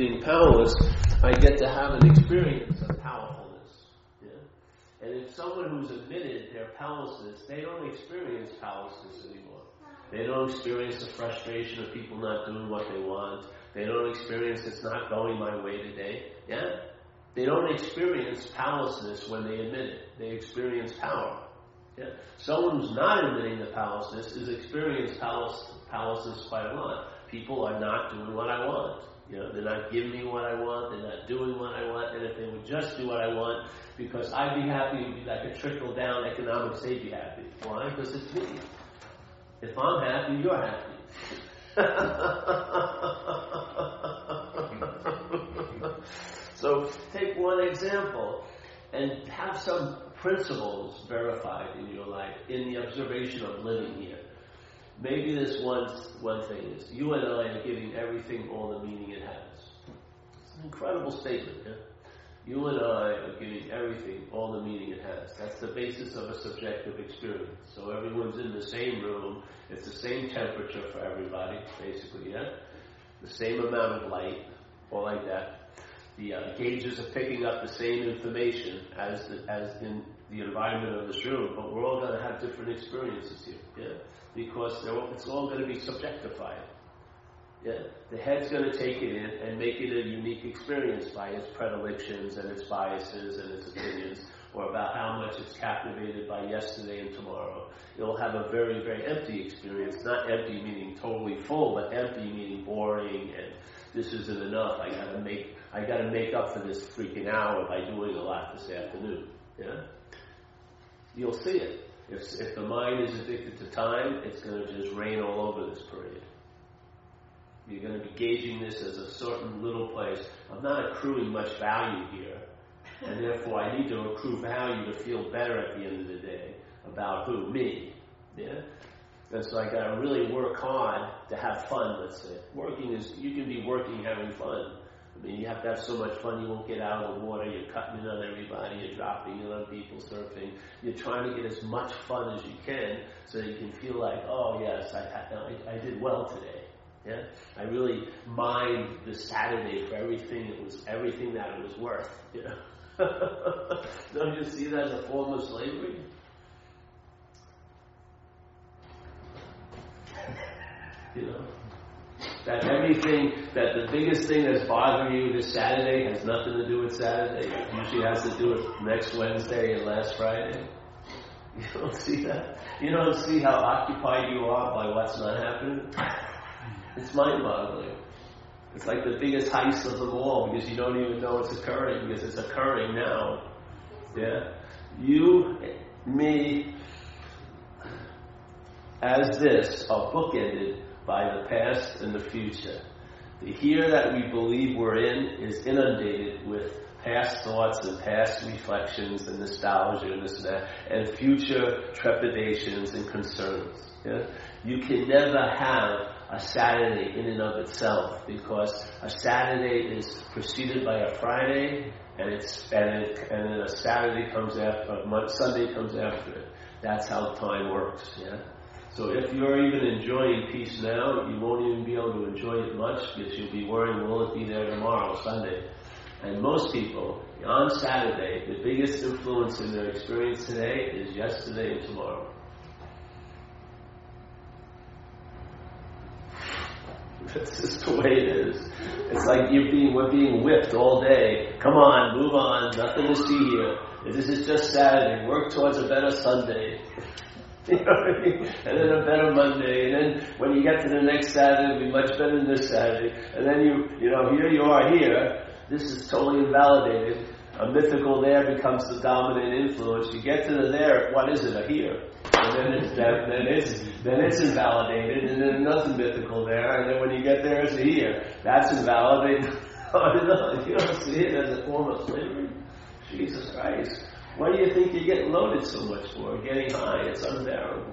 being powerless, I get to have an experience of powerfulness. Yeah? And if someone who's admitted their powerlessness, they don't experience powerlessness anymore. They don't experience the frustration of people not doing what they want. They don't experience it's not going my way today. Yeah? They don't experience powerlessness when they admit it. They experience power. Yeah? Someone who's not admitting the powerlessness is experiencing powerlessness quite a lot. People are not doing what I want. You know, they're not giving me what I want. They're not doing what I want. And if they would just do what I want, because I'd be happy, it would be like a trickle down economics. They'd be happy. Why? Because it's me. If I'm happy, you're happy. so take one example and have some principles verified in your life in the observation of living here. Maybe this one, one thing is you and I are giving everything all the meaning it has. It's an incredible statement. Yeah? You and I are giving everything all the meaning it has. That's the basis of a subjective experience. So everyone's in the same room. It's the same temperature for everybody, basically, yeah? The same amount of light, all like that. The uh, gauges are picking up the same information as, the, as in the environment of this room, but we're all going to have different experiences here, yeah? Because it's all going to be subjectified. Yeah, the head's going to take it in and make it a unique experience by its predilections and its biases and its opinions, or about how much it's captivated by yesterday and tomorrow. It'll have a very, very empty experience. Not empty meaning totally full, but empty meaning boring and this isn't enough. I gotta make, I gotta make up for this freaking hour by doing a lot this afternoon. Yeah, you'll see it. If, if the mind is addicted to time, it's going to just rain all over this parade. You're going to be gauging this as a certain little place. I'm not accruing much value here, and therefore I need to accrue value to feel better at the end of the day about who? Me. Yeah? And so I got to really work hard to have fun, let's say. Working is, you can be working having fun. I mean, you have to have so much fun you won't get out of the water. You're cutting in on everybody. You're dropping in on people surfing. You're trying to get as much fun as you can so you can feel like, oh yes, I, I, I did well today. Yeah? I really mined the Saturday for everything it was everything that it was worth. You? Don't you see that as a form of slavery? You know? That everything, that the biggest thing that's bothering you this Saturday has nothing to do with Saturday. It usually has to do with next Wednesday and last Friday. You don't see that? You don't see how occupied you are by what's not happening? It's mind boggling. It's like the biggest heist of them all because you don't even know it's occurring because it's occurring now. Yeah? You, me, as this are bookended by the past and the future. The here that we believe we're in is inundated with past thoughts and past reflections and nostalgia and this and that, and future trepidations and concerns. Yeah? You can never have a Saturday in and of itself because a Saturday is preceded by a Friday and it's and, it, and then a Saturday comes after a Sunday comes after it. That's how time works. Yeah. So if you're even enjoying peace now, you won't even be able to enjoy it much because you'll be worrying, will it be there tomorrow, Sunday? And most people, on Saturday, the biggest influence in their experience today is yesterday and tomorrow. That's just the way it is. It's like you're being, we're being whipped all day. Come on, move on, nothing to see here. This is just Saturday. Work towards a better Sunday. you know what I mean? And then a better Monday. And then when you get to the next Saturday, it'll be much better than this Saturday. And then you, you know, here you are here. This is totally invalidated. A mythical there becomes the dominant influence. You get to the there, what is it? A here and then it's then, then it's then it's invalidated, and then nothing mythical there, and then when you get there, it's a here. That's invalidated. you don't see it as a form of slavery. Jesus Christ. Why do you think you're getting loaded so much for? Getting high, it's unbearable.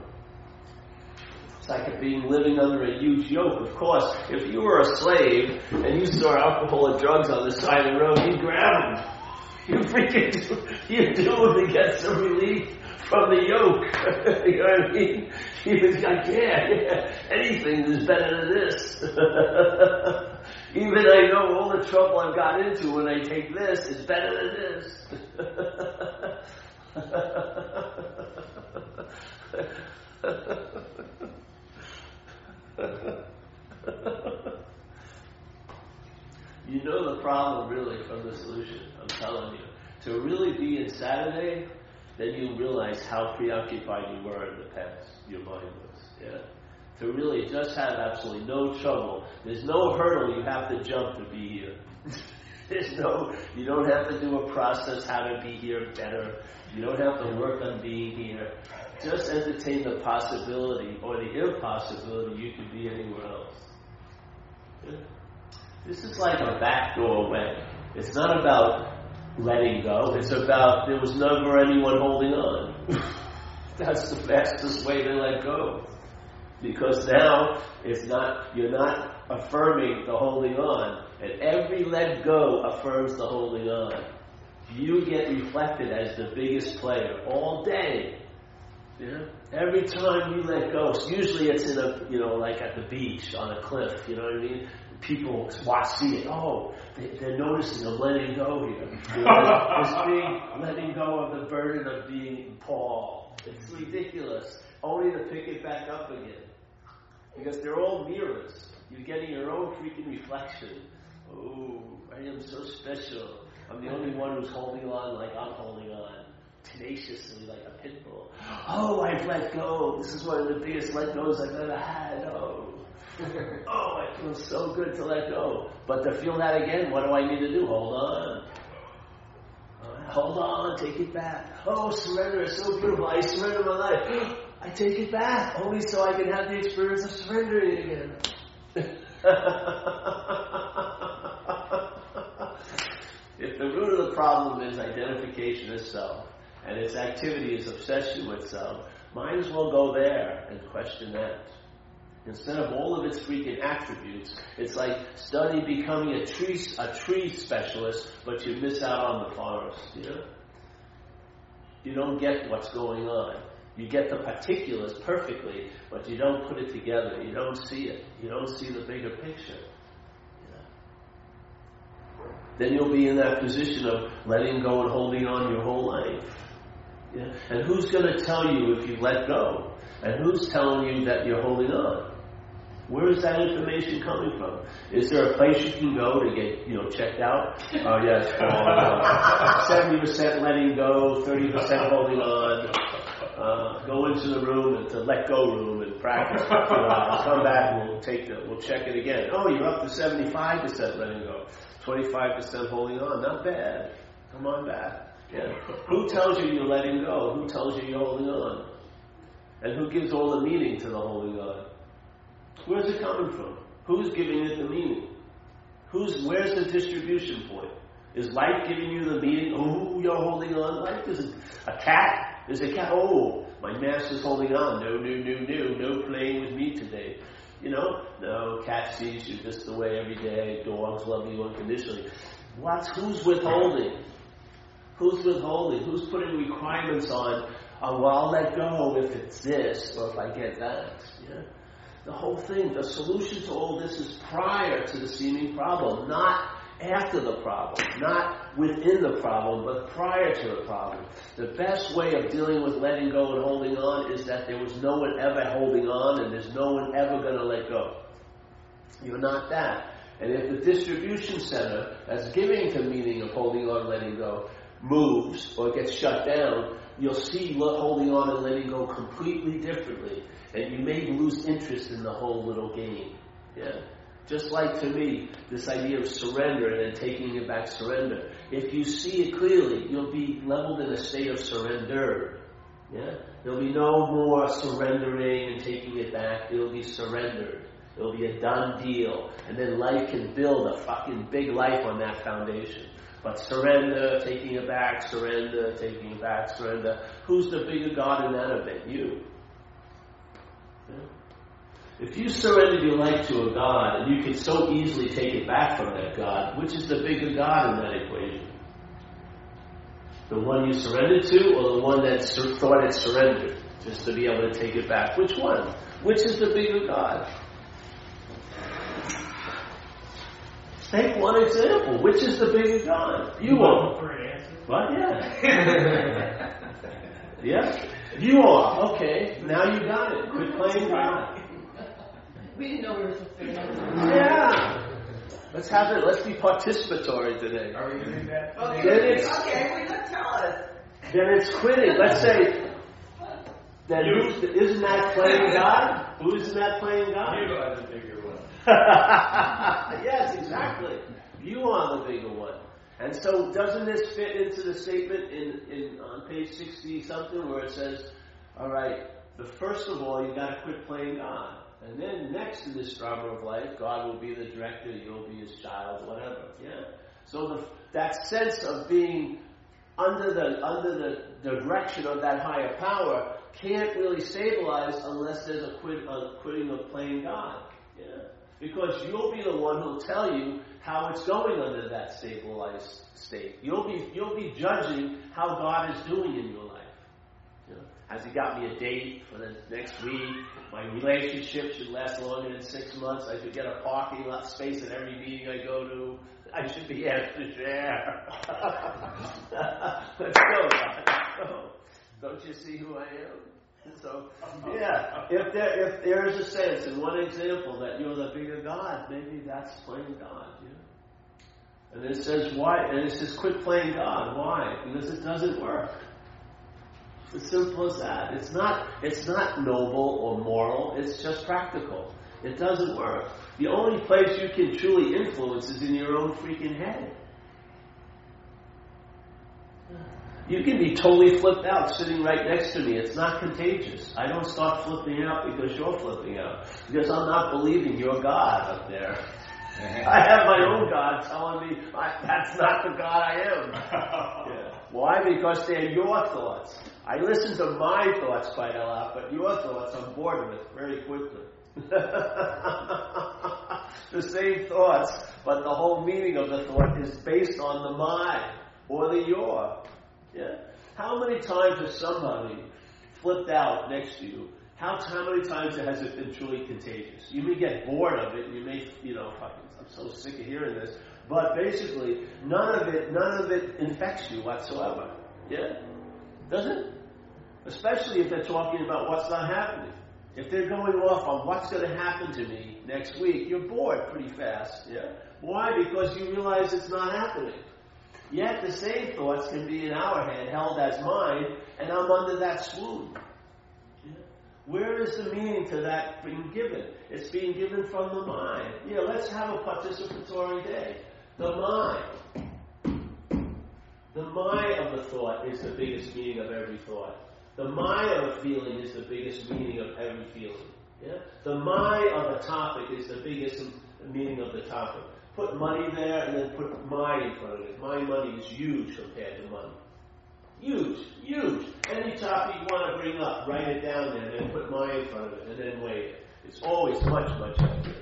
It's like being living under a huge yoke. Of course, if you were a slave and you saw alcohol and drugs on the side of the road, you'd grab them. You freaking do, you do to get some relief from the yoke. you know what I mean? He was like, yeah, yeah, anything is better than this. Even I know all the trouble I've got into when I take this is better than this. You know the problem really from the solution, I'm telling you. To really be in Saturday, then you realize how preoccupied you were in the past, your mind was. Yeah? To really just have absolutely no trouble. There's no hurdle you have to jump to be here. There's no, you don't have to do a process how to be here better. You don't have to work on being here. Just entertain the possibility or the impossibility you could be anywhere else. This is like a backdoor way. It's not about letting go. It's about there was never anyone holding on. That's the fastest way to let go. Because now it's not you're not affirming the holding on. And every let go affirms the holding on. You get reflected as the biggest player all day. You know? Every time you let go, usually it's in a, you know, like at the beach, on a cliff, you know what I mean? people watch, see it. Oh, they, are noticing I'm letting go here. it's being letting go of the burden of being Paul. It's ridiculous. Only to pick it back up again. Because they're all mirrors. You're getting your own freaking reflection. Oh, I am so special. I'm the only one who's holding on like I'm holding on. Tenaciously, like a pit bull. Oh, I've let go. This is one of the biggest let goes I've ever had. Oh, oh, it feels so good to let go. But to feel that again, what do I need to do? Hold on. Hold on, take it back. Oh, surrender is so beautiful. I surrender my life. I take it back, only so I can have the experience of surrendering again. if the root of the problem is identification as self, and its activity is obsession with self, might as well go there and question that. Instead of all of its freaking attributes, it's like study becoming a tree, a tree specialist, but you miss out on the forest. You know? You don't get what's going on. You get the particulars perfectly, but you don't put it together. You don't see it. You don't see the bigger picture. Then you'll be in that position of letting go and holding on your whole life. Yeah? And who's going to tell you if you let go? And who's telling you that you're holding on? Where is that information coming from? Is there a place you can go to get, you know, checked out? Oh yes, seventy percent letting go, thirty percent holding on. Uh, go into the room and to let go room and practice a. Come back and we'll take the, we'll check it again. Oh, you're up to seventy five percent letting go, twenty five percent holding on. Not bad. Come on back. Yeah. Who tells you you're letting go? Who tells you you're holding on? And who gives all the meaning to the holding on? Where's it coming from? Who's giving it the meaning? Who's where's the distribution point? Is life giving you the meaning? Oh, you're holding on. Life is a, a cat. Is a cat. Oh, my master's holding on. No, no, no, no, no playing with me today. You know, no, cat sees you just the way every day. Dogs love you unconditionally. What's who's withholding? Who's withholding? Who's putting requirements on? Uh, well, I'll let go if it's this or if I get that. Yeah the whole thing, the solution to all this is prior to the seeming problem, not after the problem, not within the problem, but prior to the problem. The best way of dealing with letting go and holding on is that there was no one ever holding on and there's no one ever going to let go. You're not that. And if the distribution center that's giving the meaning of holding on and letting go moves or gets shut down, you'll see holding on and letting go completely differently and you may lose interest in the whole little game. Yeah. Just like to me, this idea of surrender and then taking it back surrender. If you see it clearly, you'll be leveled in a state of surrender. Yeah? There'll be no more surrendering and taking it back. It'll be surrendered. It'll be a done deal. And then life can build a fucking big life on that foundation. But surrender, taking it back, surrender, taking it back, surrender. Who's the bigger God in that event? You. If you surrendered your life to a God and you could so easily take it back from that God, which is the bigger God in that equation? The one you surrendered to or the one that thought it surrendered just to be able to take it back? Which one? Which is the bigger God? Take one example. Which is the bigger God? You are. For an answer? What? Yeah. yeah. You are. Okay. Now you got it. Quit playing God. We didn't know we were supposed to say Yeah. Let's have it. Let's be participatory today. Are we doing that? Okay, Then it's- okay, well, you tell us. Then it's quitting. Let's say that who's, isn't that playing God? Who isn't that playing God? You are the bigger one. yes, exactly. You are the bigger one. And so, doesn't this fit into the statement in, in on page sixty something where it says, "All right, the first of all, you got to quit playing God, and then next in this drama of life, God will be the director, you'll be His child, whatever." Yeah. So the, that sense of being under the under the, direction of that higher power can't really stabilize unless there's a, quit, a quitting of playing God. Yeah. Because you'll be the one who'll tell you how it's going under that stabilized state. You'll be you'll be judging how God is doing in your life. You has He got me a date for the next week? My relationship should last longer than six months. I should get a parking lot space at every meeting I go to. I should be asked to share. Let's go, God. Don't you see who I am? So, yeah, if there if there is a sense in one example that you're the bigger God, maybe that's playing God. Yeah. And it says why, and it says quit playing God. Why? Because it doesn't work. It's as simple as that. It's not it's not noble or moral. It's just practical. It doesn't work. The only place you can truly influence is in your own freaking head. You can be totally flipped out sitting right next to me. It's not contagious. I don't start flipping out because you're flipping out. Because I'm not believing you're God up there. I have my own God telling me that's not the God I am. Yeah. Why? Because they're your thoughts. I listen to my thoughts quite a lot, but your thoughts I'm bored with very quickly. the same thoughts, but the whole meaning of the thought is based on the my or the your. Yeah? How many times has somebody flipped out next to you? How, how many times has it been truly contagious? You may get bored of it. You may, you know, fucking, I'm so sick of hearing this. But basically, none of it, none of it infects you whatsoever. Yeah, does it? Especially if they're talking about what's not happening. If they're going off on what's going to happen to me next week, you're bored pretty fast. Yeah. Why? Because you realize it's not happening. Yet the same thoughts can be in our head, held as mine, and I'm under that swoon. Where is the meaning to that being given? It's being given from the mind. Yeah, let's have a participatory day. The mind. The mind of the thought is the biggest meaning of every thought. The mind of feeling is the biggest meaning of every feeling. Yeah? The mind of a topic is the biggest meaning of the topic. Put money there and then put my in front of it. My money is huge compared to money. Huge, huge. Any topic you want to bring up, write it down there and then put my in front of it and then weigh it. It's always much, much healthier.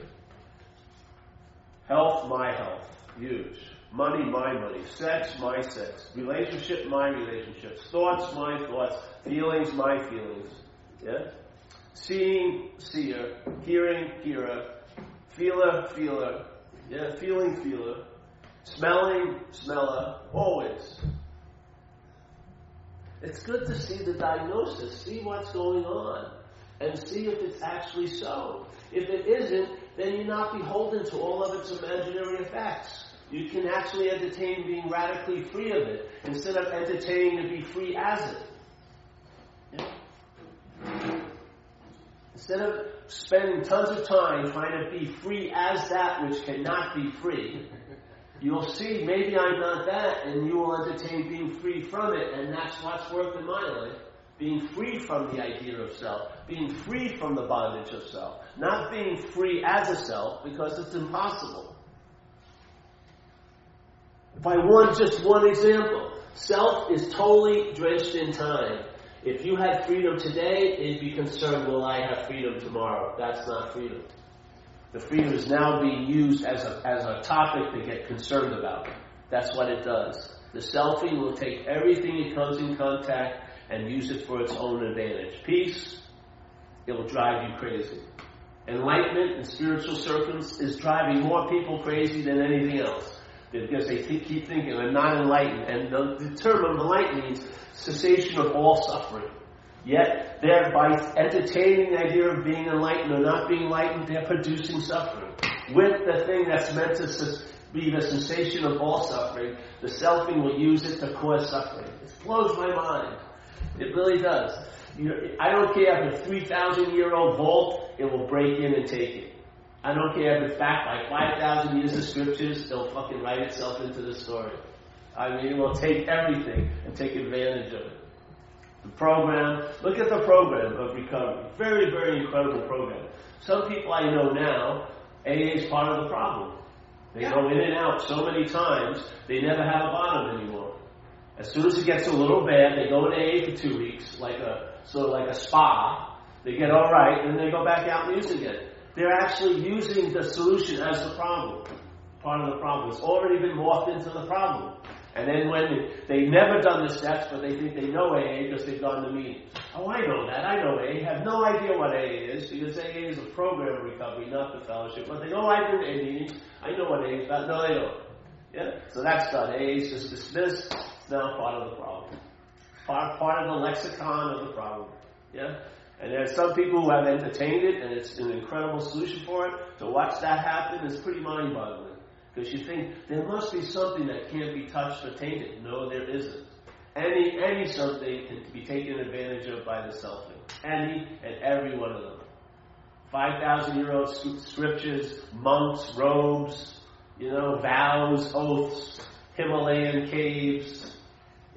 Health, my health. Huge. Money, my money. Sex, my sex. Relationship, my relationships. Thoughts, my thoughts. Feelings, my feelings. Yeah? Seeing, seer. Hearing, hearer. Feeler, feeler. Yeah, feeling, feeler. Smelling, smeller. Always. It's good to see the diagnosis, see what's going on, and see if it's actually so. If it isn't, then you're not beholden to all of its imaginary effects. You can actually entertain being radically free of it instead of entertaining to be free as it. Instead of spending tons of time trying to be free as that which cannot be free, you'll see maybe I'm not that, and you will entertain being free from it, and that's what's worked in my life. Eh? Being free from the idea of self, being free from the bondage of self, not being free as a self because it's impossible. If I want just one example, self is totally drenched in time. If you had freedom today, it'd be concerned, will I have freedom tomorrow? That's not freedom. The freedom is now being used as a, as a topic to get concerned about. That's what it does. The selfie will take everything it comes in contact and use it for its own advantage. Peace, it will drive you crazy. Enlightenment and spiritual circles is driving more people crazy than anything else because they keep thinking they're not enlightened. And the, the term enlightened means cessation of all suffering. Yet, they're by entertaining the idea of being enlightened or not being enlightened, they're producing suffering. With the thing that's meant to be the cessation of all suffering, the selfing will use it to cause suffering. It blows my mind. It really does. You, I don't care if a 3,000 year old vault, it will break in and take it. I don't care if it's backed by 5,000 years of scriptures, it'll fucking write itself into the story. I mean, it will take everything and take advantage of it. The program, look at the program of recovery. Very, very incredible program. Some people I know now, AA is part of the problem. They yeah. go in and out so many times, they never have a bottom anymore. As soon as it gets a little bad, they go in AA for two weeks, like a sort of like a spa. They get all right, and then they go back out and use again. They're actually using the solution as the problem. Part of the problem. It's already been morphed into the problem. And then when they, they've never done the steps, but they think they know AA because they've gone to meetings. Oh, I know that. I know AA. Have no idea what AA is because AA is a program of recovery, not the fellowship. But they know oh, I do AA meetings. I know what AA is about. No, they don't. Yeah? So that's done. AA is just dismissed. It's now part of the problem. Part, part of the lexicon of the problem. Yeah? And there are some people who have entertained it, and it's an incredible solution for it. To watch that happen is pretty mind-boggling. Because you think there must be something that can't be touched or tainted. No, there isn't. Any any something can be taken advantage of by the selfing. Any and every one of them. Five thousand year old scriptures, monks, robes, you know, vows, oaths, Himalayan caves.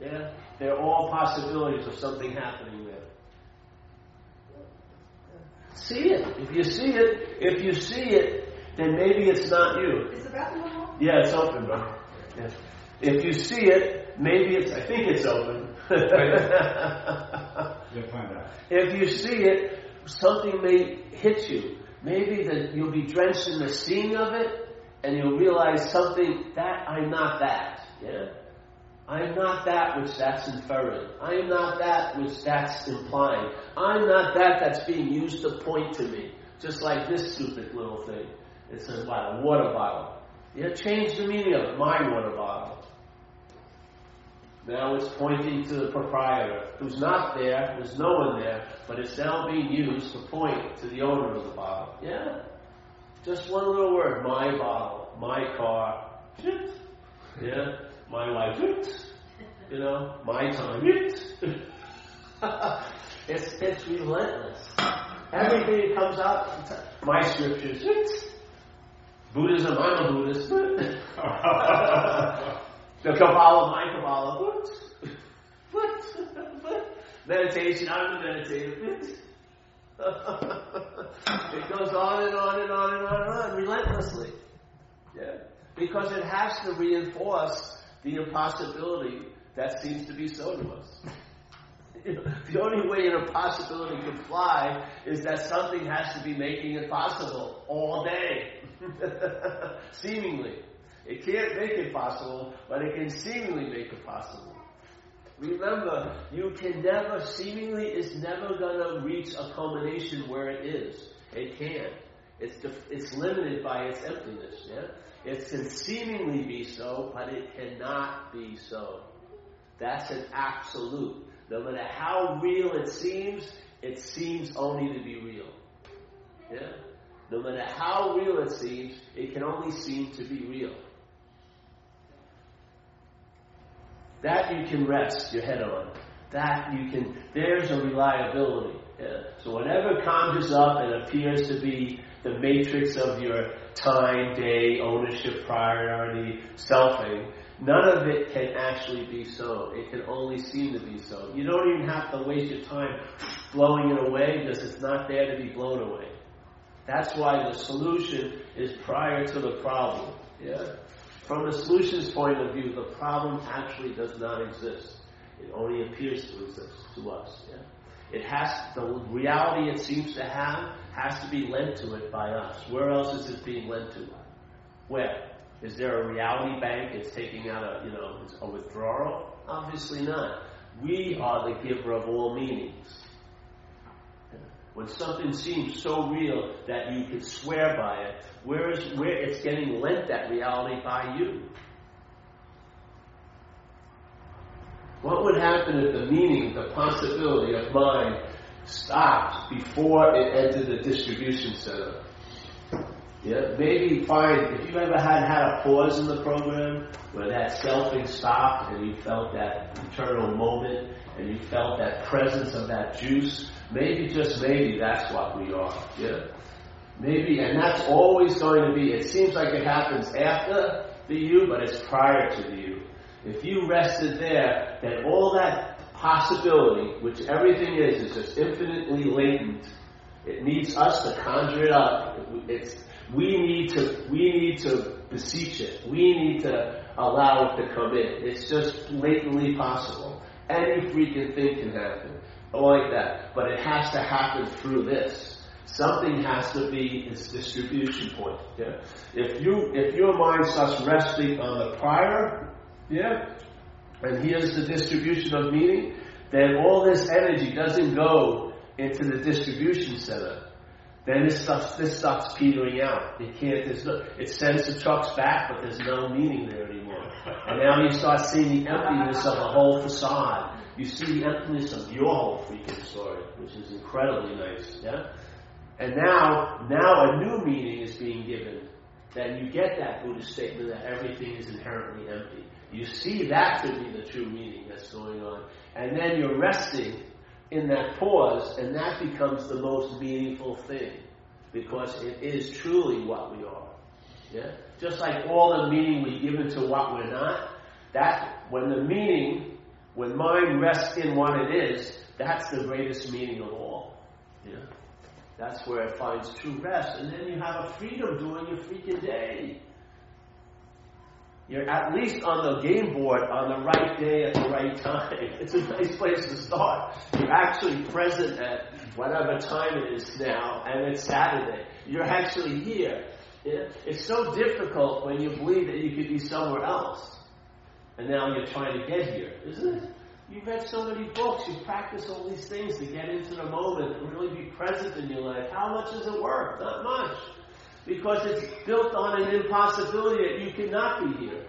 Yeah, they're all possibilities of something happening there. See it. If you see it, if you see it, then maybe it's not you. Is the bathroom open? Yeah, it's open, bro. Yeah. If you see it, maybe it's. I think it's open. You'll find out. If you see it, something may hit you. Maybe that you'll be drenched in the seeing of it, and you'll realize something that I'm not that. Yeah. I am not that which that's inferring. I am not that which that's implying. I'm not that that's being used to point to me. Just like this stupid little thing. It says, a water bottle. Yeah, change the meaning of. My water bottle. Now it's pointing to the proprietor, who's not there, there's no one there, but it's now being used to point to the owner of the bottle. Yeah? Just one little word, my bottle, my car. Yeah? My wife, it, you know, my time, it's, it's relentless. Everything that comes out, my scriptures, Buddhism, I'm a Buddhist. the Kabbalah, my Kabbalah, meditation, I'm a meditative. it goes on and on and on and on and on, relentlessly. Yeah. Because it has to reinforce the impossibility that seems to be so to us. the only way an impossibility can fly is that something has to be making it possible all day. seemingly. It can't make it possible, but it can seemingly make it possible. Remember, you can never, seemingly, is never going to reach a culmination where it is. It can't. It's, def- it's limited by its emptiness. Yeah? It can seemingly be so, but it cannot be so. That's an absolute. No matter how real it seems, it seems only to be real. Yeah? No matter how real it seems, it can only seem to be real. That you can rest your head on. That you can, there's a reliability. Yeah? So whatever conjures up and appears to be the matrix of your time, day, ownership, priority, selfing, none of it can actually be so. It can only seem to be so. You don't even have to waste your time blowing it away because it's not there to be blown away. That's why the solution is prior to the problem. Yeah? From the solution's point of view, the problem actually does not exist. It only appears to exist to us. Yeah? It has the reality it seems to have has to be lent to it by us. Where else is it being lent to? Where? Is there a reality bank it's taking out a you know a withdrawal? Obviously not. We are the giver of all meanings. When something seems so real that you can swear by it, where is where it's getting lent that reality by you? What would happen if the meaning, the possibility of mind stopped before it entered the distribution center? Yeah, maybe find if you've ever had had a pause in the program where that selfing stopped and you felt that eternal moment and you felt that presence of that juice, maybe just maybe that's what we are. Yeah. Maybe and that's always going to be it seems like it happens after the you, but it's prior to the you. If you rested there, then all that possibility, which everything is, is just infinitely latent. It needs us to conjure it up. It's, we need to, we need to beseech it. We need to allow it to come in. It's just latently possible. Any freaking thing can happen. Like that. But it has to happen through this. Something has to be its distribution point. Yeah? If you if your mind starts resting on the prior yeah? And here's the distribution of meaning. Then all this energy doesn't go into the distribution center. Then this starts, this starts petering out. It can't, there's no, it sends the trucks back, but there's no meaning there anymore. And now you start seeing the emptiness of the whole facade. You see the emptiness of your whole freaking story, which is incredibly nice, yeah? And now, now a new meaning is being given. Then you get that Buddhist statement that everything is inherently empty. You see that to be the true meaning that's going on. And then you're resting in that pause, and that becomes the most meaningful thing because it is truly what we are. Yeah? Just like all the meaning we give into what we're not, that when the meaning, when mind rests in what it is, that's the greatest meaning of all. Yeah? That's where it finds true rest. And then you have a freedom during your freaking day. You're at least on the game board on the right day at the right time. It's a nice place to start. You're actually present at whatever time it is now, and it's Saturday. You're actually here. It's so difficult when you believe that you could be somewhere else. And now you're trying to get here, isn't it? You've read so many books, you practice all these things to get into the moment and really be present in your life. How much is it worth? Not much because it's built on an impossibility that you cannot be here.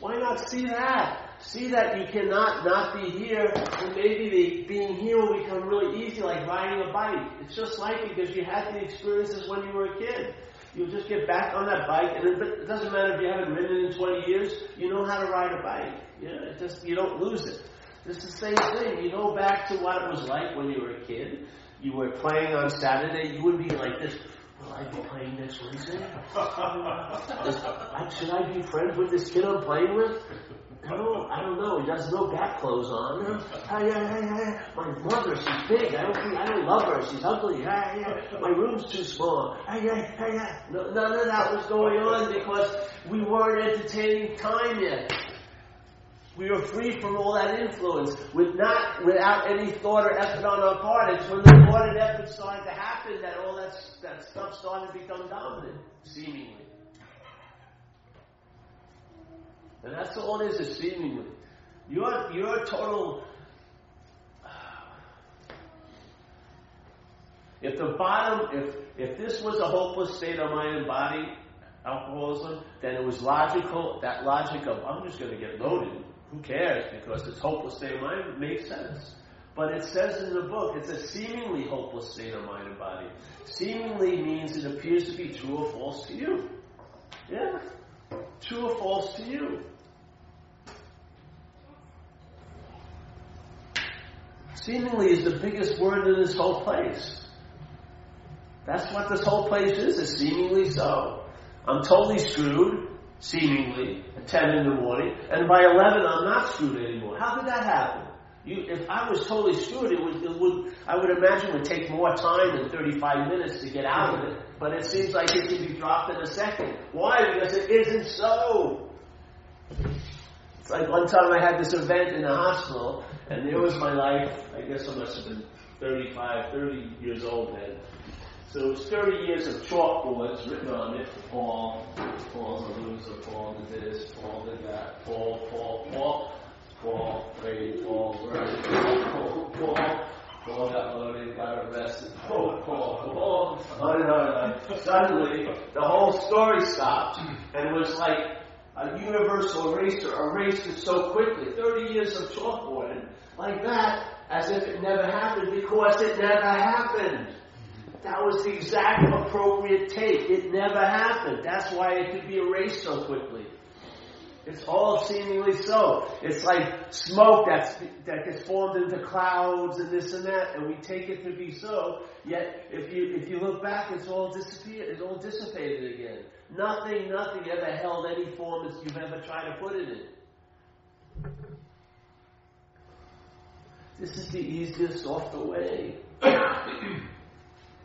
Why not see that? See that you cannot not be here, and maybe the being here will become really easy, like riding a bike. It's just like it because you had the experiences when you were a kid. You'll just get back on that bike, and it doesn't matter if you haven't ridden in 20 years. You know how to ride a bike. You know, it just you don't lose it. It's the same thing. You go back to what it was like when you were a kid. You were playing on Saturday. You wouldn't be like this I be playing next Wednesday? should I be friends with this kid I'm playing with? No, I don't know. He has no back clothes on. My mother, she's big. I don't, I don't love her. She's ugly. My room's too small. No, none of that was going on because we weren't entertaining time yet. We were free from all that influence with not, without any thought or effort on our part. It's when the thought and effort started to happen that all that, that stuff started to become dominant, seemingly. And that's all it is, is seemingly. Your, your total. If the bottom, if, if this was a hopeless state of mind and body, alcoholism, then it was logical, that logic of, I'm just going to get loaded who cares? Because it's hopeless state of mind makes sense. But it says in the book, it's a seemingly hopeless state of mind and body. Seemingly means it appears to be true or false to you. Yeah. True or false to you. Seemingly is the biggest word in this whole place. That's what this whole place is, is seemingly so. I'm totally screwed seemingly, at 10 in the morning, and by 11 I'm not screwed anymore. How did that happen? You, if I was totally screwed, it would, it would, I would imagine would take more time than 35 minutes to get out of it. But it seems like it can be dropped in a second. Why? Because it isn't so. It's like one time I had this event in the hospital, and there was my life. I guess I must have been 35, 30 years old then. So it's 30 years of chalkboards written on it. Paul, Paul's a loser, Paul did this, Paul did that, Paul, Paul, Paul, Paul prayed, Paul worried, Paul, Paul, Paul got loaded, got arrested, Paul, suddenly the whole story stopped, and it was like a universal eraser erased it so quickly. 30 years of chalkboard, and like that, as if it never happened, because it never happened. That was the exact appropriate take. It never happened. That's why it could be erased so quickly. It's all seemingly so. It's like smoke that's, that gets formed into clouds and this and that, and we take it to be so. Yet, if you if you look back, it's all disappeared. It's all dissipated again. Nothing, nothing ever held any form that you've ever tried to put it in. This is the easiest the way.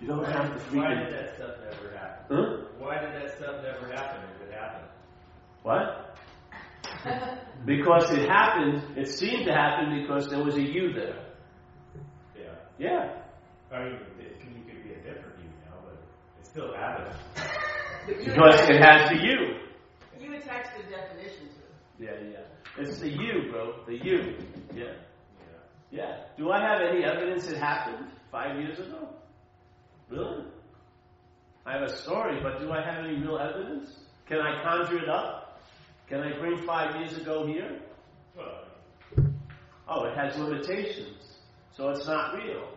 you don't have to Why did that stuff never happen? Huh? Why did that stuff never happen if it happened? What? Because it happened, it seemed to happen because there was a you there. Yeah. Yeah. I mean, it could, you could be a different you now, but it still happened. Because it has the you. You attached the definition to it. Yeah, yeah. It's the you, bro. The you. Yeah. Yeah. Yeah. Do I have any evidence it happened five years ago? Really? I have a story, but do I have any real evidence? Can I conjure it up? Can I bring five years ago here? Oh, it has limitations. So it's not real.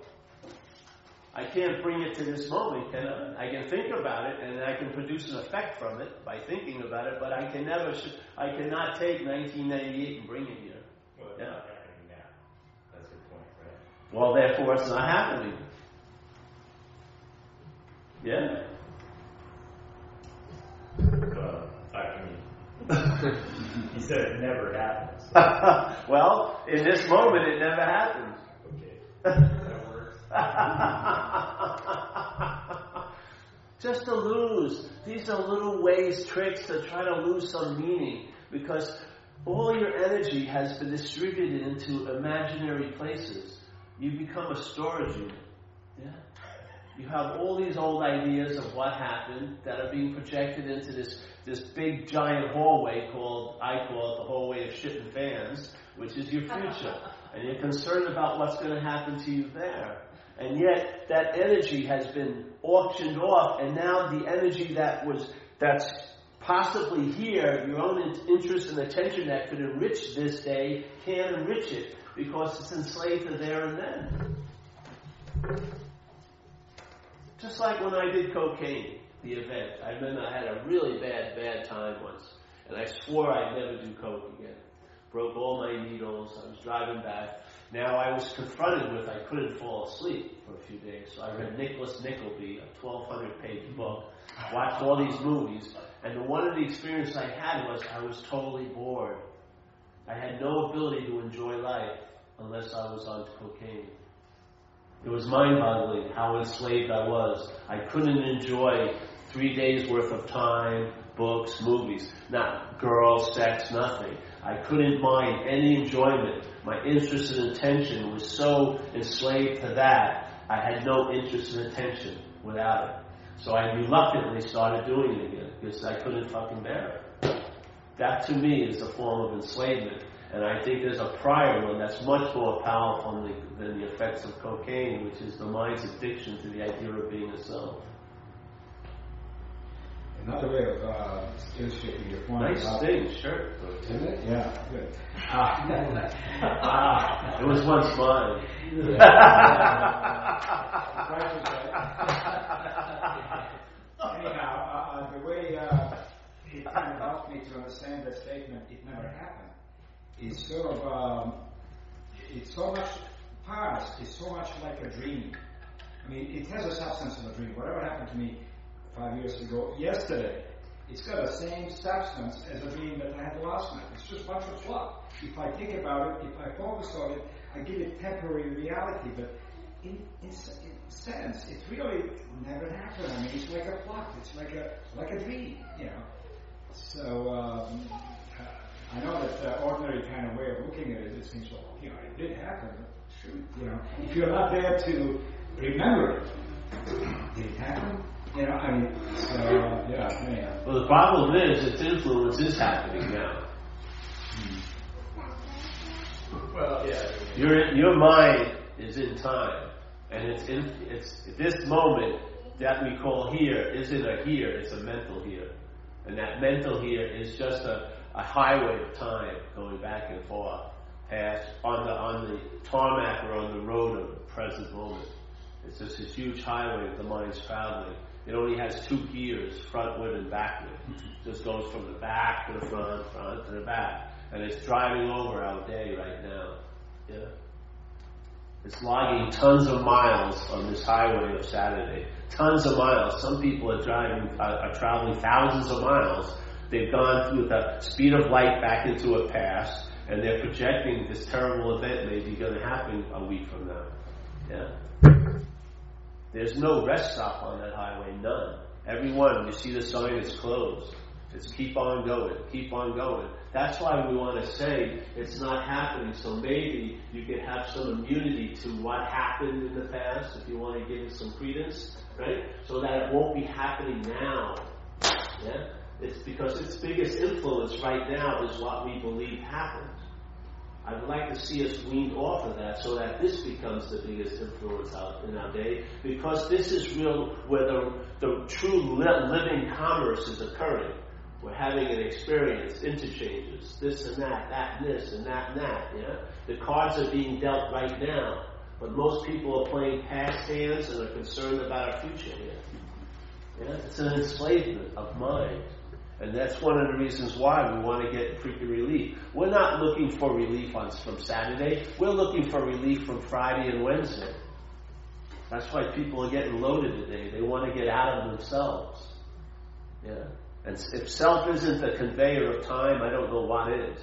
I can't bring it to this moment, can I? I can think about it and I can produce an effect from it by thinking about it, but I can never, sh- I cannot take 1998 and bring it here. well, Yeah. not happening now. That's your point, right? Well, therefore, it's not happening. Yeah? Well, I mean, he said it never happens. so- well, in this moment, it never happened. Okay. That works. Just to lose. These are little ways, tricks to try to lose some meaning because all your energy has been distributed into imaginary places. You become a storage unit. Yeah? You have all these old ideas of what happened that are being projected into this, this big giant hallway called, I call it the hallway of shit and fans, which is your future. and you're concerned about what's going to happen to you there. And yet that energy has been auctioned off, and now the energy that was that's possibly here, your own in- interest and attention that could enrich this day, can't enrich it because it's enslaved to there and then. Just like when I did cocaine, the event. I remember I had a really bad, bad time once, and I swore I'd never do coke again. Broke all my needles. I was driving back. Now I was confronted with I couldn't fall asleep for a few days, so I read Nicholas Nickleby, a 1,200 page book, watched all these movies, and the one of the experiences I had was I was totally bored. I had no ability to enjoy life unless I was on cocaine. It was mind boggling how enslaved I was. I couldn't enjoy three days worth of time, books, movies, not girls, sex, nothing. I couldn't mind any enjoyment. My interest and attention was so enslaved to that, I had no interest and attention without it. So I reluctantly started doing it again because I couldn't fucking bear it. That to me is a form of enslavement. And I think there's a prior one that's much more powerful than the, than the effects of cocaine, which is the mind's addiction to the idea of being a self. Another way of uh, illustrating your point. Nice about- thing, shirt. Isn't it? Yeah, good. Uh, It was once mine. Anyhow, uh, uh, the way uh, it kind of helped me to understand that statement, it never happened, is sort of, um, it's so much past, it's so much like a dream. I mean, it has a substance of a dream. Whatever happened to me five years ago, yesterday, it's got the same substance as a dream that I had last night. It's just a bunch of fluff. If I think about it, if I focus on it, I give it temporary reality. But in, in, in sense, it really never happened. I mean, it's like a plot. It's like a like a dream, you know. So um, I know that the ordinary kind of way of looking at it, it seems well, you know, it did happen. But shoot, you know, if you're not there to remember it, did it happen? You know, I mean, so yeah, anyhow. Well, the problem is its influence is happening now. Well, yeah. Your your mind is in time, and it's in it's this moment that we call here isn't a here, it's a mental here. And that mental here is just a, a highway of time going back and forth, past on the on the tarmac or on the road of the present moment. It's just this huge highway that the mind's traveling. It only has two gears, frontward and backward. It just goes from the back to the front, front to the back. And it's driving over our day right now. Yeah. It's logging tons of miles on this highway of Saturday. Tons of miles. Some people are driving, uh, are traveling thousands of miles. They've gone through the speed of light back into a past, and they're projecting this terrible event may be going to happen a week from now. Yeah. There's no rest stop on that highway, none. Every one, you see the sign, it's closed. It's keep on going, keep on going. That's why we want to say it's not happening, so maybe you could have some immunity to what happened in the past, if you want to give it some credence, right? So that it won't be happening now. Yeah? It's because its biggest influence right now is what we believe happened. I would like to see us weaned off of that so that this becomes the biggest influence out in our day because this is real where the, the true living commerce is occurring. We're having an experience, interchanges, this and that, that and this and that and that. Yeah, the cards are being dealt right now, but most people are playing past hands and are concerned about our future here. Yeah, it's an enslavement of mind. And that's one of the reasons why we want to get freaking relief. We're not looking for relief on, from Saturday. We're looking for relief from Friday and Wednesday. That's why people are getting loaded today. They want to get out of themselves. Yeah. And if self isn't the conveyor of time, I don't know what is.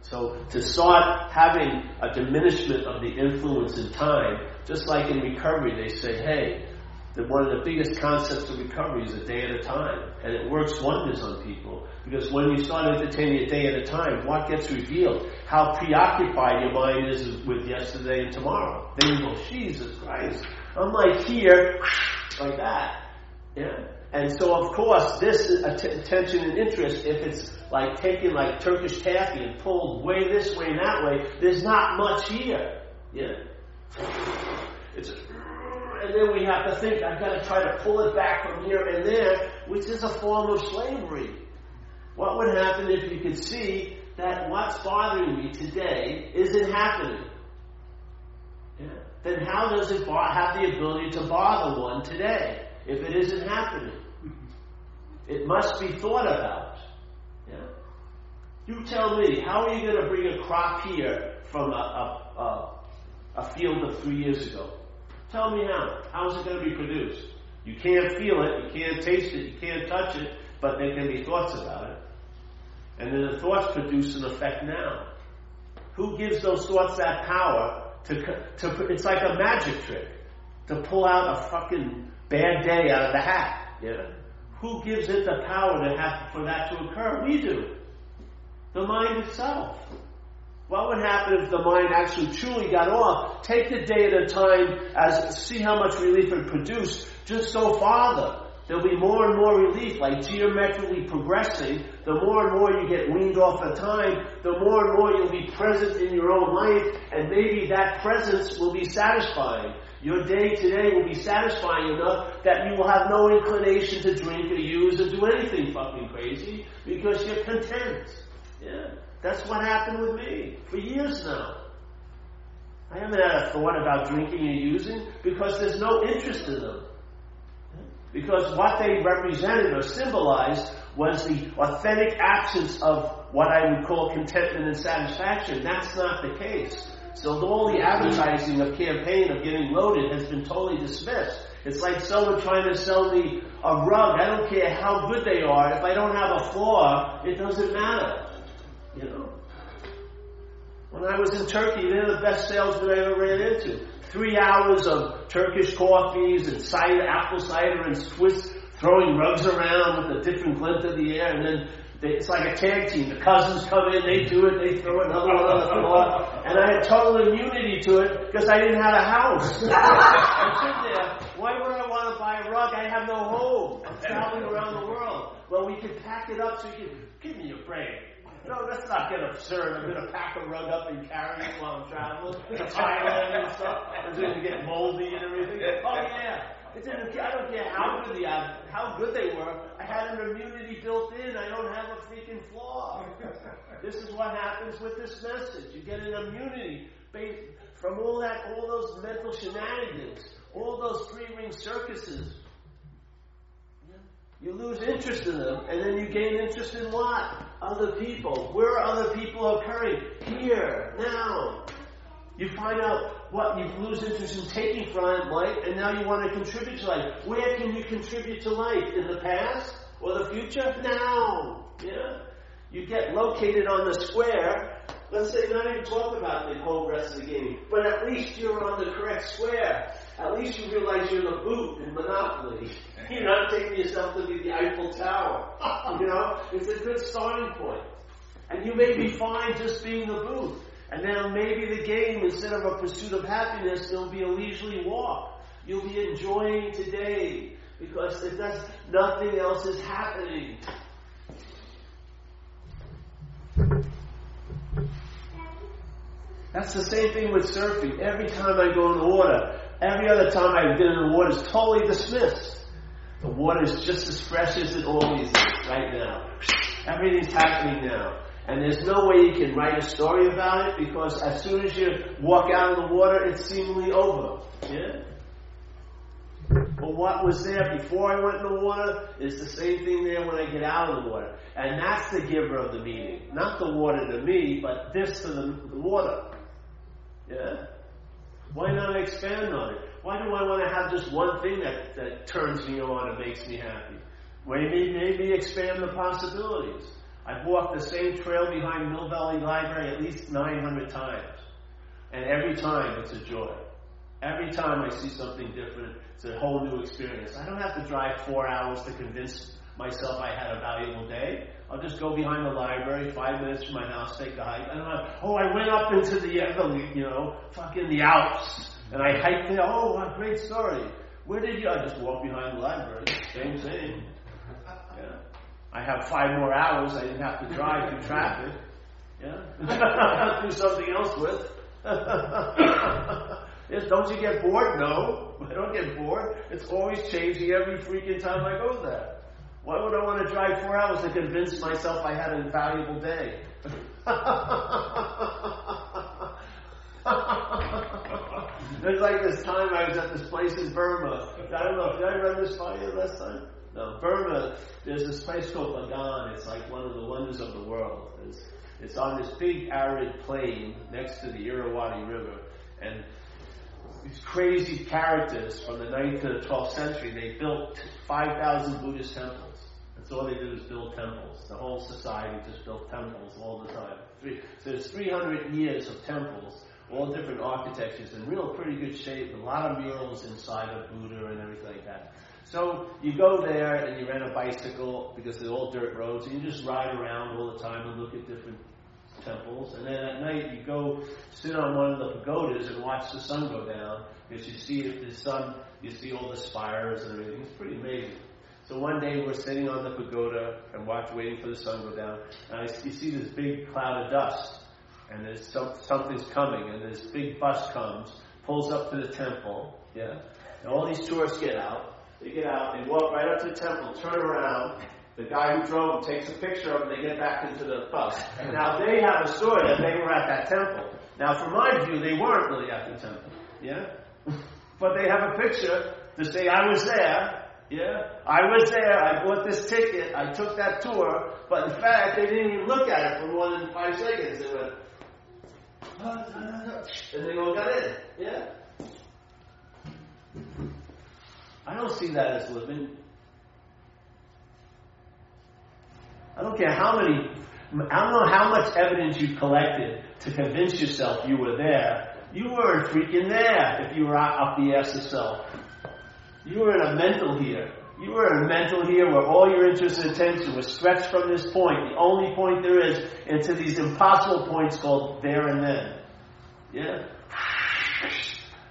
So to start having a diminishment of the influence in time, just like in recovery, they say, hey, that one of the biggest concepts of recovery is a day at a time. And it works wonders on people. Because when you start entertaining a day at a time, what gets revealed? How preoccupied your mind is with yesterday and tomorrow. Then you go, Jesus Christ. I'm like here, like that. Yeah? And so, of course, this attention and interest, if it's like taken like Turkish taffy and pulled way this way and that way, there's not much here. Yeah? It's and then we have to think, I've got to try to pull it back from here and there, which is a form of slavery. What would happen if you could see that what's bothering me today isn't happening? Yeah. Then how does it have the ability to bother one today if it isn't happening? It must be thought about. Yeah. You tell me, how are you going to bring a crop here from a, a, a, a field of three years ago? Tell me how. How is it going to be produced? You can't feel it, you can't taste it, you can't touch it, but there can be thoughts about it. And then the thoughts produce an effect now. Who gives those thoughts that power to, to it's like a magic trick to pull out a fucking bad day out of the hat. Yeah? Who gives it the power to have for that to occur? We do. The mind itself. What would happen if the mind actually truly got off? Take the day at a time as see how much relief it produced. Just go farther. There'll be more and more relief, like geometrically progressing. The more and more you get weaned off the time, the more and more you'll be present in your own life, and maybe that presence will be satisfying. Your day today will be satisfying enough that you will have no inclination to drink or use or do anything fucking crazy because you're content. Yeah. That's what happened with me for years now. I haven't had a thought about drinking and using because there's no interest in them. Because what they represented or symbolized was the authentic absence of what I would call contentment and satisfaction. That's not the case. So all the advertising of campaign of getting loaded has been totally dismissed. It's like someone trying to sell me a rug. I don't care how good they are. If I don't have a flaw, it doesn't matter. You know? When I was in Turkey, they're the best salesmen I ever ran into. Three hours of Turkish coffees and cider, apple cider and Swiss throwing rugs around with a different glint of the air, and then they, it's like a tag team. The cousins come in, they do it, they throw another one on the floor, and I had total immunity to it because I didn't have a house. I'm there. Why would I want to buy a rug? I have no home. I'm traveling around the world. Well, we could pack it up so you can give me a break. No, let's not get absurd. I'm going to pack a rug up and carry it while I'm traveling to Thailand and stuff. It's going to get moldy and everything. Oh yeah. It didn't, I don't care how good the how good they were. I had an immunity built in. I don't have a freaking flaw. this is what happens with this message. You get an immunity based from all that, all those mental shenanigans, all those three ring circuses. You lose interest in them, and then you gain interest in what? Other people. Where are other people occurring? Here, now. You find out what you lose interest in taking from life, and now you want to contribute to life. Where can you contribute to life? In the past or the future? Now. Yeah. You get located on the square. Let's say not even talk about the whole rest of the game, but at least you're on the correct square. At least you realize you're the boot in Monopoly. You're not taking yourself to be the Eiffel Tower. You know, it's a good starting point. And you may be fine just being the booth. And then maybe the game, instead of a pursuit of happiness, there'll be a leisurely walk. You'll be enjoying today because does, nothing else is happening. That's the same thing with surfing. Every time I go in the water, every other time I've been in the water is totally dismissed. The water is just as fresh as it always is right now. Everything's happening now. And there's no way you can write a story about it because as soon as you walk out of the water, it's seemingly over. Yeah? But what was there before I went in the water is the same thing there when I get out of the water. And that's the giver of the meaning. Not the water to me, but this to the, the water. Yeah? Why not expand on it? Why do I want to have just one thing that, that turns me on and makes me happy? Maybe, maybe expand the possibilities. I've walked the same trail behind Mill Valley Library at least 900 times. And every time it's a joy. Every time I see something different, it's a whole new experience. I don't have to drive four hours to convince myself I had a valuable day. I'll just go behind the library, five minutes from my house, take a hike. I'm, oh, I went up into uh, the, you know, fucking the Alps. And I hiked there. Oh, what a great story. Where did you? I just walked behind the library. Same thing. Yeah. I have five more hours. I didn't have to drive through traffic. Yeah. Do something else with. yes, don't you get bored? No. I don't get bored. It's always changing every freaking time I go there. Why would I want to drive four hours to convince myself I had a valuable day? There's like this time I was at this place in Burma. I don't know, did I run this by you last time? No, Burma, there's this place called Bagan. It's like one of the wonders of the world. It's, it's on this big arid plain next to the Irrawaddy River. And these crazy characters from the 9th to the 12th century, they built 5,000 Buddhist temples. That's all they did was build temples. The whole society just built temples all the time. Three, so there's 300 years of temples, all different architectures, in real pretty good shape. A lot of murals inside of Buddha and everything like that. So you go there and you rent a bicycle because they're all dirt roads, and you just ride around all the time and look at different temples. And then at night you go sit on one of the pagodas and watch the sun go down because you see the sun, you see all the spires and everything. It's pretty amazing. So one day we're sitting on the pagoda and watch, waiting for the sun to go down, and I, you see this big cloud of dust, and there's some, something's coming, and this big bus comes, pulls up to the temple, yeah, and all these tourists get out. They get out, they walk right up to the temple, turn around, the guy who drove takes a picture of them, they get back into the bus. Now they have a story that they were at that temple. Now from my view, they weren't really at the temple, yeah? but they have a picture to say, I was there, yeah, I was there. I bought this ticket. I took that tour. But in fact, they didn't even look at it for more than five seconds. They went, and they all got in. Yeah. I don't see that as living. I don't care how many, I don't know how much evidence you collected to convince yourself you were there. You weren't freaking there if you were out up the ass of self. You were in a mental here. You were in a mental here where all your interest and attention was stretched from this point, the only point there is, into these impossible points called there and then. Yeah?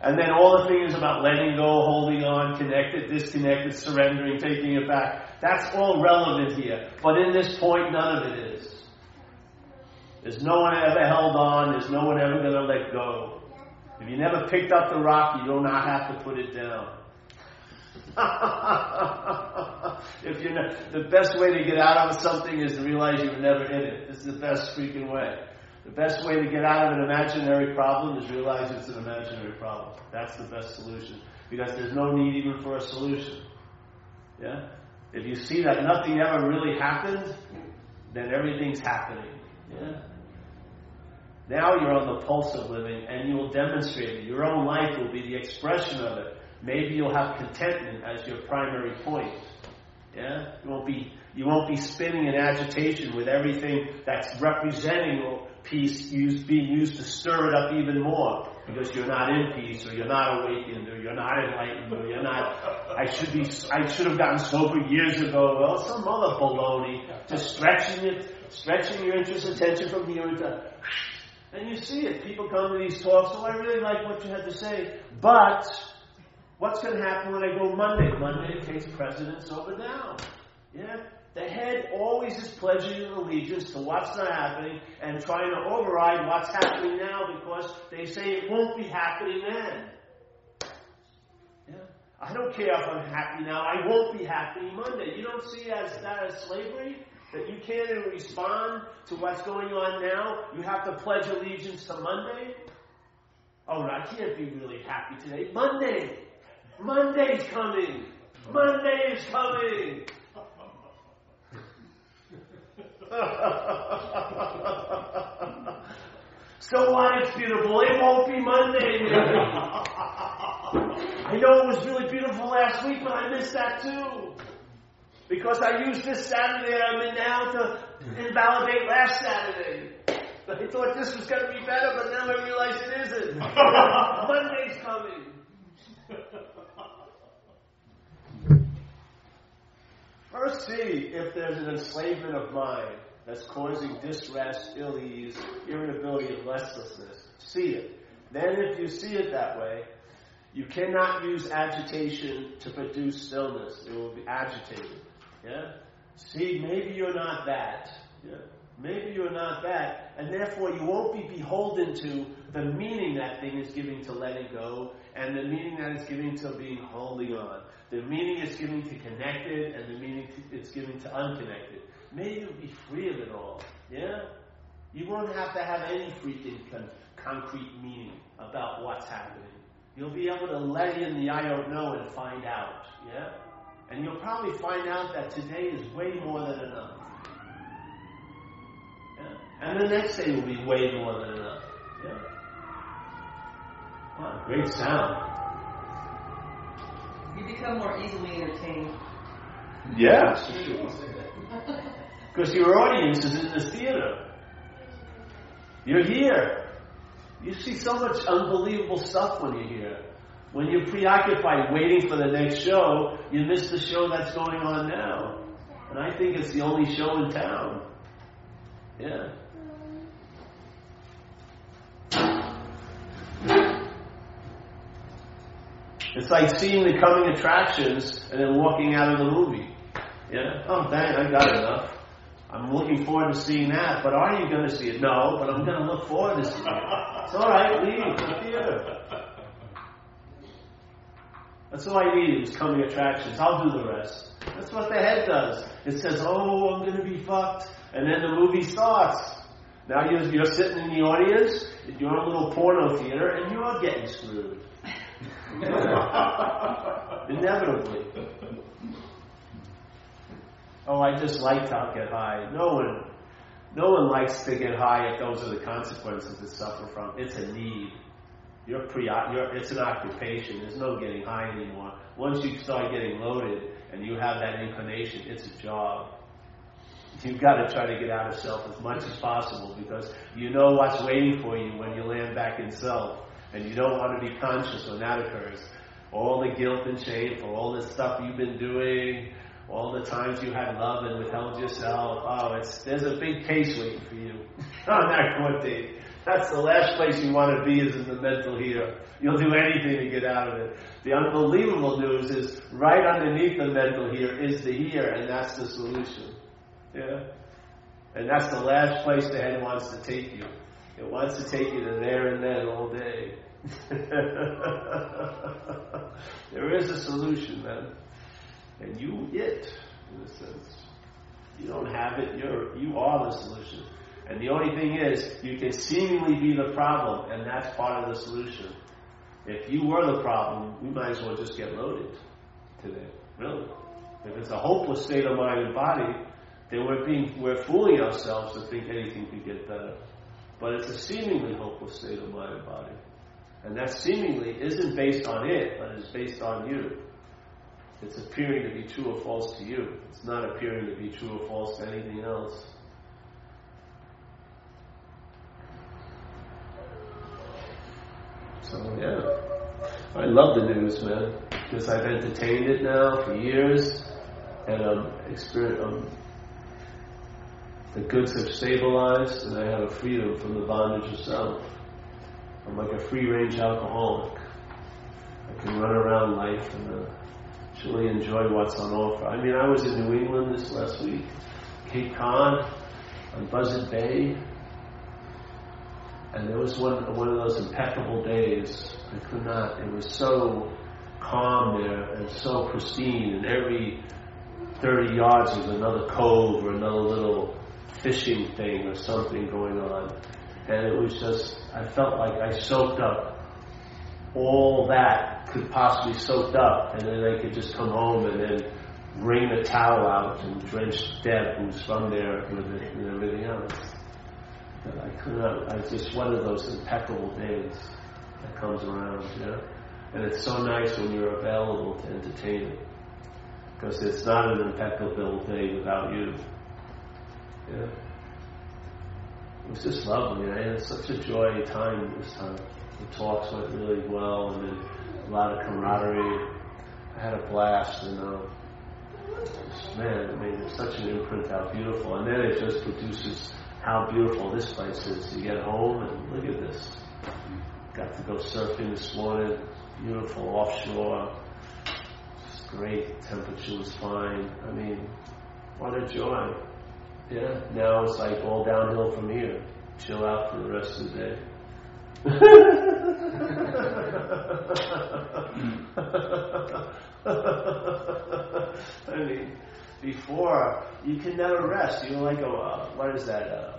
And then all the things about letting go, holding on, connected, disconnected, surrendering, taking it back. That's all relevant here. But in this point, none of it is. There's no one ever held on. There's no one ever going to let go. If you never picked up the rock, you do not have to put it down. if you're not, the best way to get out of something is to realize you were never in it. This is the best freaking way. The best way to get out of an imaginary problem is realize it's an imaginary problem. That's the best solution. Because there's no need even for a solution. Yeah? If you see that nothing ever really happened, then everything's happening. Yeah? Now you're on the pulse of living and you will demonstrate it. Your own life will be the expression of it. Maybe you'll have contentment as your primary point. Yeah? You won't be you won't be spinning in agitation with everything that's representing peace used, being used to stir it up even more because you're not in peace or you're not awakened or you're not enlightened or you're not I should be I should have gotten sober years ago. Well some other baloney. Just stretching it stretching your interest attention from here to and you see it. People come to these talks, oh I really like what you had to say. But What's going to happen when I go Monday? Monday takes precedence over now. Yeah? The head always is pledging allegiance to what's not happening and trying to override what's happening now because they say it won't be happening then. Yeah? I don't care if I'm happy now. I won't be happy Monday. You don't see as that as slavery? That you can't respond to what's going on now? You have to pledge allegiance to Monday? Oh, I can't be really happy today. Monday! Monday's coming. Monday is coming. so what? It's beautiful. It won't be Monday. I know it was really beautiful last week, but I missed that too. Because I used this Saturday I'm in now to invalidate last Saturday. I thought this was going to be better, but now I realize it isn't. Monday's coming. First, see if there's an enslavement of mind that's causing distress, ill ease, irritability, and restlessness. See it. Then, if you see it that way, you cannot use agitation to produce stillness. It will be agitated. Yeah? See, maybe you're not that. Yeah? Maybe you're not that, and therefore you won't be beholden to the meaning that thing is giving to letting go, and the meaning that it's giving to being holding on. The meaning it's giving to connected, and the meaning it's giving to unconnected. May you be free of it all. Yeah? You won't have to have any freaking con- concrete meaning about what's happening. You'll be able to let in the I don't know and find out. Yeah? And you'll probably find out that today is way more than enough. Yeah? And the next day will be way more than enough. Yeah? Wow, great sound. You become more easily entertained. Yeah. Because your audience is in the theater. You're here. You see so much unbelievable stuff when you're here. When you're preoccupied waiting for the next show, you miss the show that's going on now. And I think it's the only show in town. Yeah. It's like seeing the coming attractions and then walking out of the movie. Yeah? Oh, dang, I got enough. I'm looking forward to seeing that, but are you going to see it? No, but I'm going to look forward to seeing it. It's all right, leave the theater. That's all I need is coming attractions. I'll do the rest. That's what the head does. It says, oh, I'm going to be fucked. And then the movie starts. Now you're, you're sitting in the audience, you're in a little porno theater, and you're getting screwed. Inevitably. Oh, I just like to get high. No one, no one likes to get high if those are the consequences to suffer from. It's a need. You're pre, you're, it's an occupation. There's no getting high anymore. Once you start getting loaded and you have that inclination, it's a job. You've got to try to get out of self as much as possible because you know what's waiting for you when you land back in self and you don't want to be conscious when that occurs. All the guilt and shame for all the stuff you've been doing, all the times you had love and withheld yourself. Oh, it's there's a big case waiting for you on that court date. That's the last place you want to be is in the mental here. You'll do anything to get out of it. The unbelievable news is right underneath the mental here is the here, and that's the solution. Yeah. And that's the last place the head wants to take you. It wants to take you to there and then all day. there is a solution, man. And you it, in a sense. You don't have it, you're you are the solution. And the only thing is, you can seemingly be the problem, and that's part of the solution. If you were the problem, we might as well just get loaded today. Really. If it's a hopeless state of mind and body, then we're being we're fooling ourselves to think anything could get better. But it's a seemingly hopeless state of mind and body. And that seemingly isn't based on it, but is based on you. It's appearing to be true or false to you. It's not appearing to be true or false to anything else. So yeah, I love the news, man, because I've entertained it now for years, and I'm experience. Um, the goods have stabilized, and I have a freedom from the bondage of self. I'm like a free-range alcoholic. I can run around life and uh, truly enjoy what's on offer. I mean, I was in New England this last week, Cape Cod, on Buzzard Bay, and there was one one of those impeccable days. I could not. It was so calm there and so pristine. And every thirty yards was another cove or another little fishing thing or something going on. And it was just. I felt like I soaked up all that could possibly soaked up, and then I could just come home and then wring the towel out and drench Deb, who's from there, with it and everything else. I could not, I just one of those impeccable days that comes around, you know? And it's so nice when you're available to entertain it. Because it's not an impeccable day without you. Yeah. It was just lovely. I had such a joy time this time. The talks went really well and then a lot of camaraderie. I had a blast and uh, man, I mean, it's such an imprint how beautiful. And then it just produces how beautiful this place is. You get home and look at this. Got to go surfing this morning. Beautiful offshore. Just great. Temperature was fine. I mean, what a joy. Yeah. Now it's like all downhill from here. Chill out for the rest of the day. I mean, before you can never rest. You're like a uh, what is that? Uh,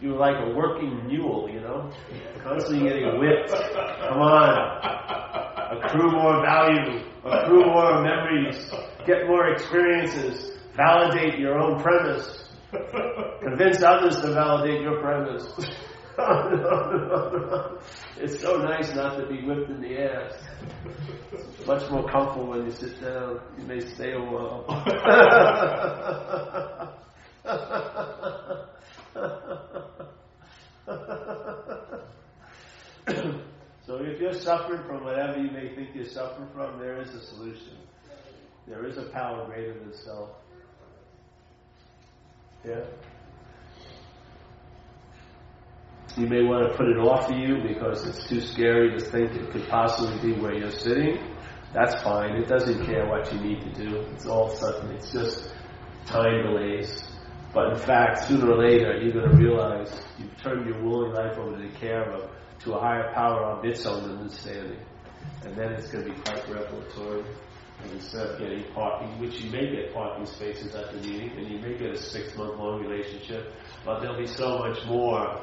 you're like a working mule, you know, constantly getting whipped. Come on, accrue more value, accrue more memories, get more experiences, validate your own premise, convince others to validate your premise. it's so nice not to be whipped in the ass. It's much more comfortable when you sit down. You may stay a while. so if you're suffering from whatever you may think you're suffering from, there is a solution. There is a power greater than self. Yeah? You may want to put it off of you because it's too scary to think it could possibly be where you're sitting. That's fine. It doesn't care what you need to do. It's all sudden. It's just time delays. But in fact, sooner or later, you're going to realize you've turned your willing life over to the care of to a higher power of its own understanding. And then it's going to be quite revelatory. Instead of getting parking, which you may get parking spaces at the meeting, and you may get a six month long relationship, but there'll be so much more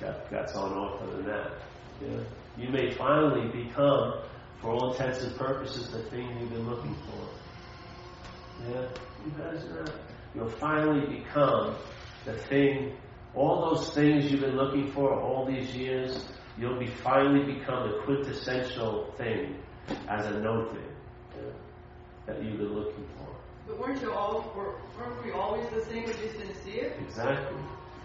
that, that's on offer than that. Yeah? You may finally become, for all intents and purposes, the thing you've been looking for. Yeah? You guys know? You'll finally become the thing, all those things you've been looking for all these years, you'll be finally become the quintessential thing as a no thing yeah, that you've been looking for. But weren't you all, were, weren't we always the same? We just didn't see it? Exactly.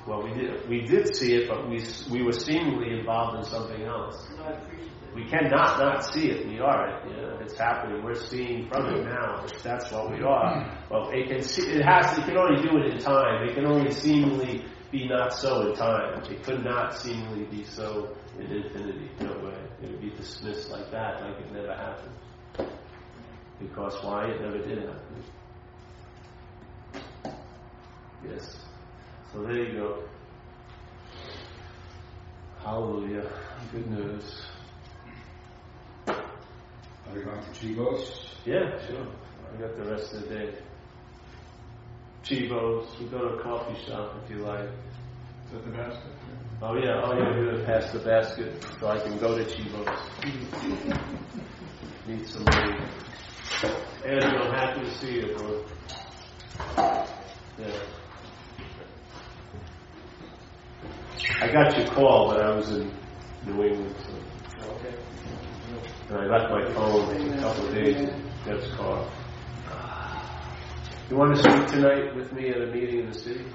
Well, we did. We did see it, but we we were seemingly involved in something else. No, I appreciate. We cannot not see it. We are it. You know, it's happening. We're seeing from it now. That's what we are. Well, it can see. It has. It can only do it in time. It can only seemingly be not so in time. It could not seemingly be so in infinity. No way. It would be dismissed like that, like it never happened. Because why? It never did happen. Yes. So there you go. Hallelujah. Good news. Are we going to Chivos? Yeah, sure. I got the rest of the day. Chivos. We go to a coffee shop if you like. Is that the basket? Oh yeah, oh yeah, we're gonna pass the basket so I can go to Chivos. Need some money. Andrew, I'm happy to see you, bro. Yeah. I got your call, but I was in New England, so. Okay. And I left my phone for a couple of days in Deb's car. You want to speak tonight with me at a meeting in the city?